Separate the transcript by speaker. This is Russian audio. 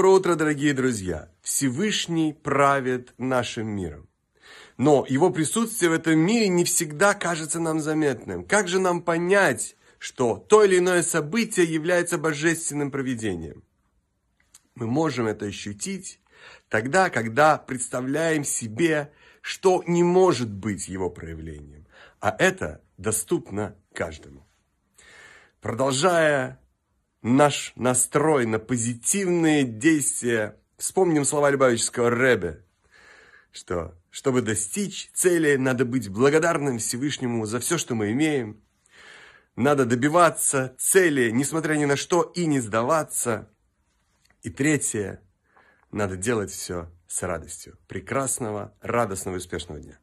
Speaker 1: Доброе утро, дорогие друзья! Всевышний правит нашим миром. Но его присутствие в этом мире не всегда кажется нам заметным. Как же нам понять, что то или иное событие является божественным проведением? Мы можем это ощутить тогда, когда представляем себе, что не может быть его проявлением. А это доступно каждому. Продолжая наш настрой на позитивные действия, вспомним слова Любавического Ребе, что чтобы достичь цели, надо быть благодарным Всевышнему за все, что мы имеем. Надо добиваться цели, несмотря ни на что, и не сдаваться. И третье, надо делать все с радостью. Прекрасного, радостного и успешного дня.